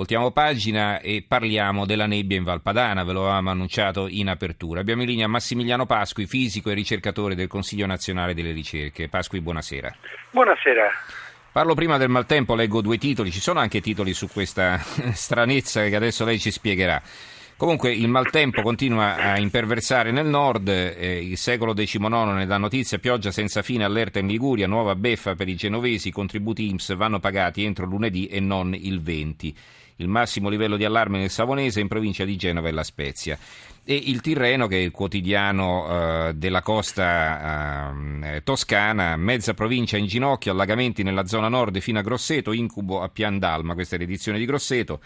Voltiamo pagina e parliamo della nebbia in Valpadana, ve lo avevamo annunciato in apertura. Abbiamo in linea Massimiliano Pasqui, fisico e ricercatore del Consiglio Nazionale delle Ricerche. Pasqui, buonasera. Buonasera. Parlo prima del maltempo, leggo due titoli, ci sono anche titoli su questa stranezza che adesso lei ci spiegherà. Comunque il maltempo continua a imperversare nel nord, eh, il secolo XIX ne dà notizia, pioggia senza fine, allerta in Liguria, nuova beffa per i genovesi, i contributi IMSS vanno pagati entro lunedì e non il 20. Il massimo livello di allarme nel Savonese in provincia di Genova e La Spezia. E il Tirreno, che è il quotidiano eh, della costa eh, toscana, mezza provincia in ginocchio, allagamenti nella zona nord fino a Grosseto, incubo a Pian d'Alma, questa è l'edizione di Grosseto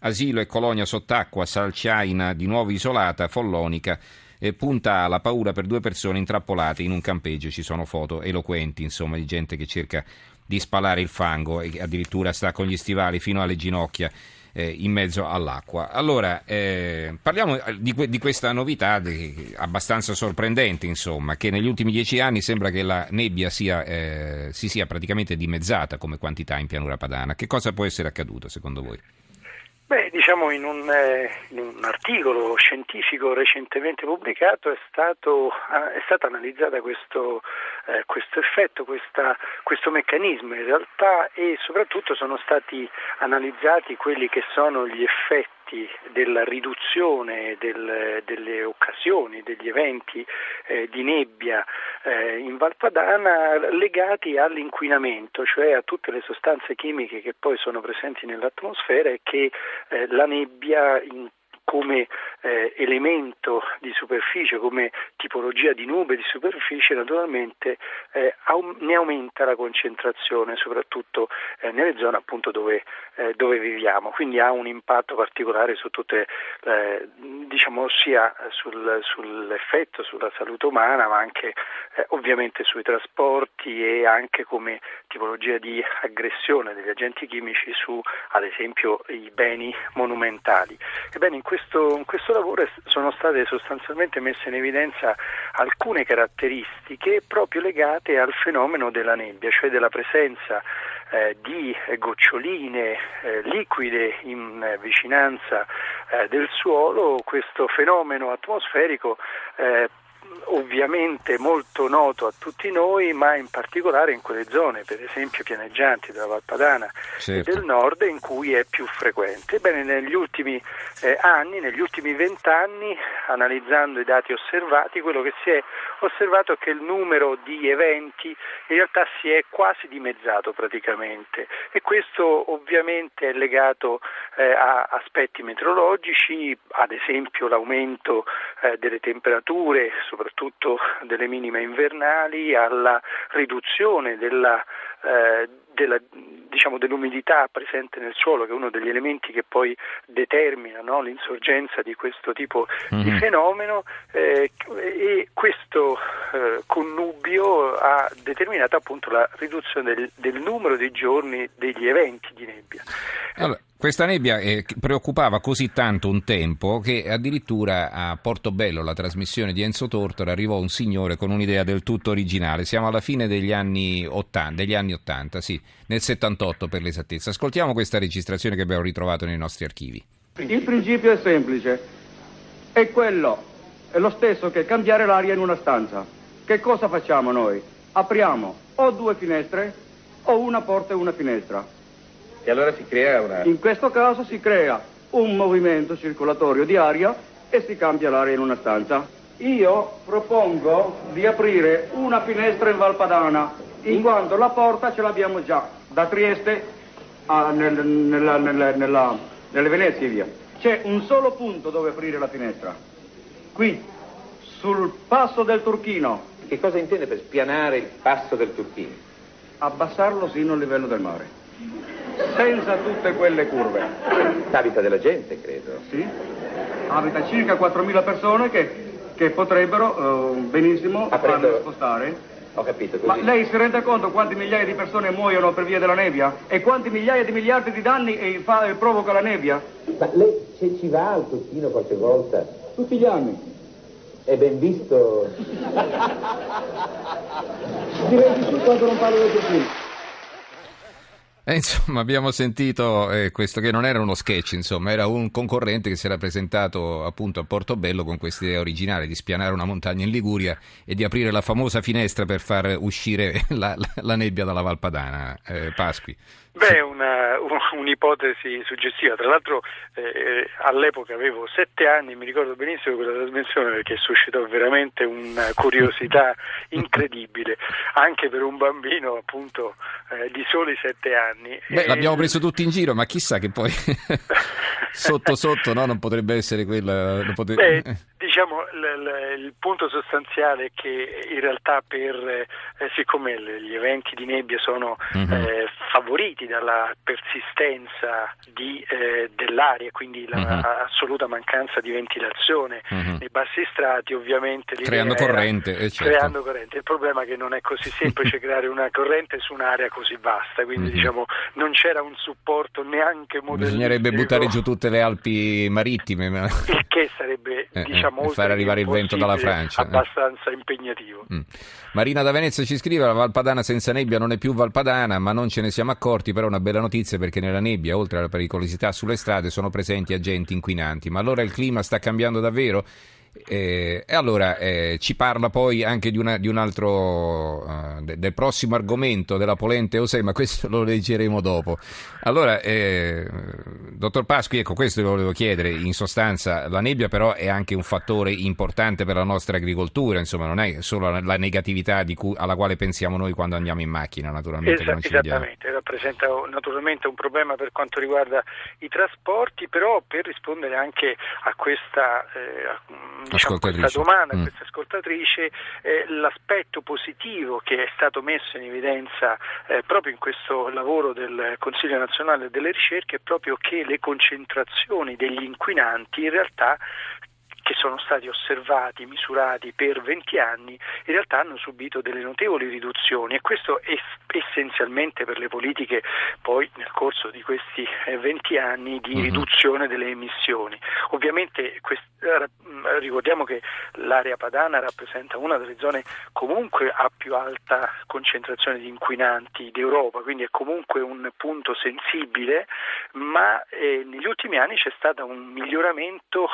asilo e colonia sott'acqua, Salciaina di nuovo isolata, Follonica. E punta alla paura per due persone intrappolate in un campeggio. Ci sono foto eloquenti, insomma, di gente che cerca di spalare il fango e addirittura sta con gli stivali fino alle ginocchia. Eh, in mezzo all'acqua. Allora, eh, parliamo di, que- di, questa novità di, abbastanza sorprendente, insomma, che negli ultimi dieci anni sembra che la nebbia sia, eh, si sia praticamente dimezzata come quantità in pianura padana. Che cosa può essere accaduto secondo voi? Beh, diciamo in un, eh, in un, articolo scientifico recentemente pubblicato è stato, è stato analizzato questo, eh, questo effetto, questa, questo meccanismo. In realtà e soprattutto sono stati analizzati quelli che sono gli effetti effetti della riduzione del, delle occasioni, degli eventi eh, di nebbia eh, in Valpadana legati all'inquinamento, cioè a tutte le sostanze chimiche che poi sono presenti nell'atmosfera e che eh, la nebbia in come eh, elemento di superficie, come tipologia di nube di superficie, naturalmente eh, ne aumenta la concentrazione, soprattutto eh, nelle zone appunto dove, eh, dove, viviamo. Quindi ha un impatto particolare su tutte, eh, diciamo sia sul, sull'effetto sulla salute umana, ma anche eh, ovviamente sui trasporti e anche come tipologia di aggressione degli agenti chimici su, ad esempio, i beni monumentali. Ebbene, in questo, in questo lavoro sono state sostanzialmente messe in evidenza alcune caratteristiche proprio legate al fenomeno della nebbia, cioè della presenza eh, di goccioline eh, liquide in eh, vicinanza eh, del suolo, questo fenomeno atmosferico eh, ovviamente molto noto a tutti noi, ma in particolare in quelle zone, per esempio pianeggianti della Valpadana certo. e del nord, in cui è più frequente. Ebbene, negli ultimi eh, anni, negli ultimi vent'anni, analizzando i dati osservati, quello che si è osservato è che il numero di eventi in realtà si è quasi dimezzato praticamente e questo ovviamente è legato eh, a aspetti meteorologici, ad esempio l'aumento eh, delle temperature, soprattutto delle minime invernali, alla riduzione della, eh, della, diciamo, dell'umidità presente nel suolo, che è uno degli elementi che poi determina no, l'insorgenza di questo tipo mm-hmm. di mhm. fenomeno eh, e questo eh, connubio ha determinato appunto la riduzione del, del numero di giorni degli eventi di nebbia. Allora, questa nebbia eh, preoccupava così tanto un tempo che addirittura a Portobello, la trasmissione di Enzo Tortora, arrivò un signore con un'idea del tutto originale. Siamo alla fine degli anni 80, degli anni 80 sì, nel 78 per l'esattezza. Ascoltiamo questa registrazione che abbiamo ritrovato nei nostri archivi. Il principio è semplice, è quello, è lo stesso che cambiare l'aria in una stanza. Che cosa facciamo noi? Apriamo o due finestre o una porta e una finestra e allora si crea una... In questo caso si crea un movimento circolatorio di aria e si cambia l'aria in una stanza. Io propongo di aprire una finestra in Valpadana, in quanto la porta ce l'abbiamo già da Trieste a, nel, nella, nella, nella, nelle Venezie e via. C'è un solo punto dove aprire la finestra. Qui, sul passo del Turchino. Che cosa intende per spianare il passo del Turchino? Abbassarlo sino al livello del mare senza tutte quelle curve. Abita della gente, credo. Sì, abita circa 4.000 persone che, che potrebbero uh, benissimo farle spostare. Ho capito, così. Ma lei si rende conto quante migliaia di persone muoiono per via della nebbia? E quanti migliaia di miliardi di danni fa, provoca la nebbia? Ma lei se ci va al Turchino qualche volta? Tutti gli anni. È ben visto? Direi di sì quando non parlo del Turchino. Eh, insomma, abbiamo sentito eh, questo che non era uno sketch, insomma, era un concorrente che si era presentato appunto a Portobello con questa idea originale di spianare una montagna in Liguria e di aprire la famosa finestra per far uscire la, la, la nebbia dalla Valpadana. Eh, Pasqui. Beh, una, un'ipotesi suggestiva. Tra l'altro eh, all'epoca avevo sette anni, mi ricordo benissimo quella trasmissione perché suscitò veramente una curiosità incredibile, anche per un bambino appunto eh, di soli sette anni. Beh, e... l'abbiamo preso tutti in giro, ma chissà che poi sotto sotto no, non potrebbe essere quella... Potre... Beh, l- il punto sostanziale è che in realtà per, eh, siccome gli eventi di nebbia sono mm-hmm. eh, favoriti dalla persistenza di, eh, dell'aria, quindi l'assoluta mm-hmm. mancanza di ventilazione mm-hmm. nei bassi strati, ovviamente creando corrente, eh, certo. creando corrente. Il problema è che non è così semplice creare una corrente su un'area così vasta, quindi mhm. diciamo non c'era un supporto neanche modellistico. Bisognerebbe buttare giù tutte le Alpi marittime, ma... il che sarebbe eh, eh diciamo far arrivare il vento dalla Francia. Abbastanza impegnativo. Mm. Marina da Venezia ci scrive: La Valpadana senza nebbia non è più Valpadana, ma non ce ne siamo accorti. Però è una bella notizia perché nella nebbia, oltre alla pericolosità sulle strade, sono presenti agenti inquinanti. Ma allora il clima sta cambiando davvero? Eh, e allora eh, ci parla poi anche di, una, di un altro uh, de, del prossimo argomento della polente Osei, ma questo lo leggeremo dopo. Allora, eh, dottor Pasqui, ecco, questo lo volevo chiedere. In sostanza, la nebbia però è anche un fattore importante per la nostra agricoltura, insomma, non è solo la, la negatività cui, alla quale pensiamo noi quando andiamo in macchina, naturalmente. Esatto, esattamente, rappresenta naturalmente un problema per quanto riguarda i trasporti, però per rispondere anche a questa eh, diciamo, questa domanda, mm. questa ascoltatrice, eh, l'aspetto positivo che è stato messo in evidenza eh, proprio in questo lavoro del Consiglio nazionale delle ricerche è proprio che le concentrazioni degli inquinanti in realtà che sono stati osservati, misurati per 20 anni, in realtà hanno subito delle notevoli riduzioni e questo è essenzialmente per le politiche poi nel corso di questi 20 eh, anni di uh-huh. riduzione delle emissioni. Ovviamente quest- ricordiamo che l'area padana rappresenta una delle zone comunque a più alta concentrazione di inquinanti d'Europa, quindi è comunque un punto sensibile, ma eh, negli ultimi anni c'è stato un miglioramento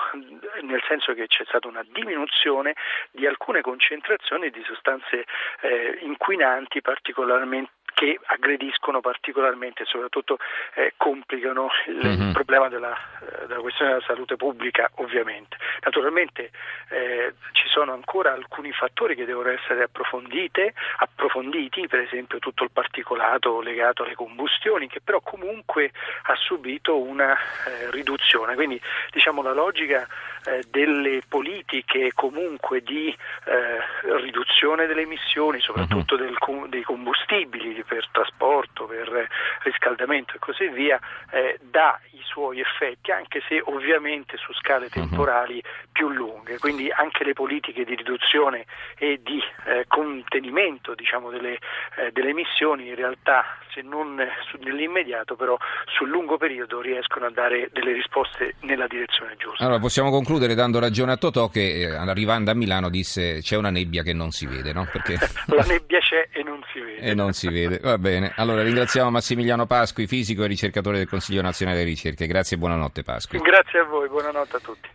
nel senso senso che c'è stata una diminuzione di alcune concentrazioni di sostanze eh, inquinanti particolarmente che aggrediscono particolarmente e soprattutto eh, complicano il, mm-hmm. problema della, eh, della, questione della salute pubblica ovviamente. Naturalmente eh, ci sono ancora alcuni fattori che devono essere approfonditi, per esempio tutto il particolato legato alle combustioni che però comunque ha subito una eh, riduzione, quindi diciamo la logica eh, delle politiche comunque di eh, riduzione delle emissioni, soprattutto mm-hmm. del, dei combustibili, per trasporto, per riscaldamento e così via, eh, dà i suoi effetti, anche se ovviamente su scale mhm. temporali più lunghe. Quindi anche le politiche di riduzione e di eh, contenimento diciamo, delle, eh, delle, emissioni in realtà, se non su, nell'immediato, però sul lungo periodo riescono a dare delle risposte nella direzione giusta. Allora possiamo concludere dando ragione a Totò che eh, arrivando a Milano disse c'è una nebbia che non si vede, no? Perché... La nebbia c'è e non si vede. e non si vede. Va bene, allora ringraziamo Massimiliano Pasqui, fisico e ricercatore del Consiglio Nazionale delle Ricerche. Grazie e buonanotte Pasqui. Grazie a voi, buonanotte a tutti.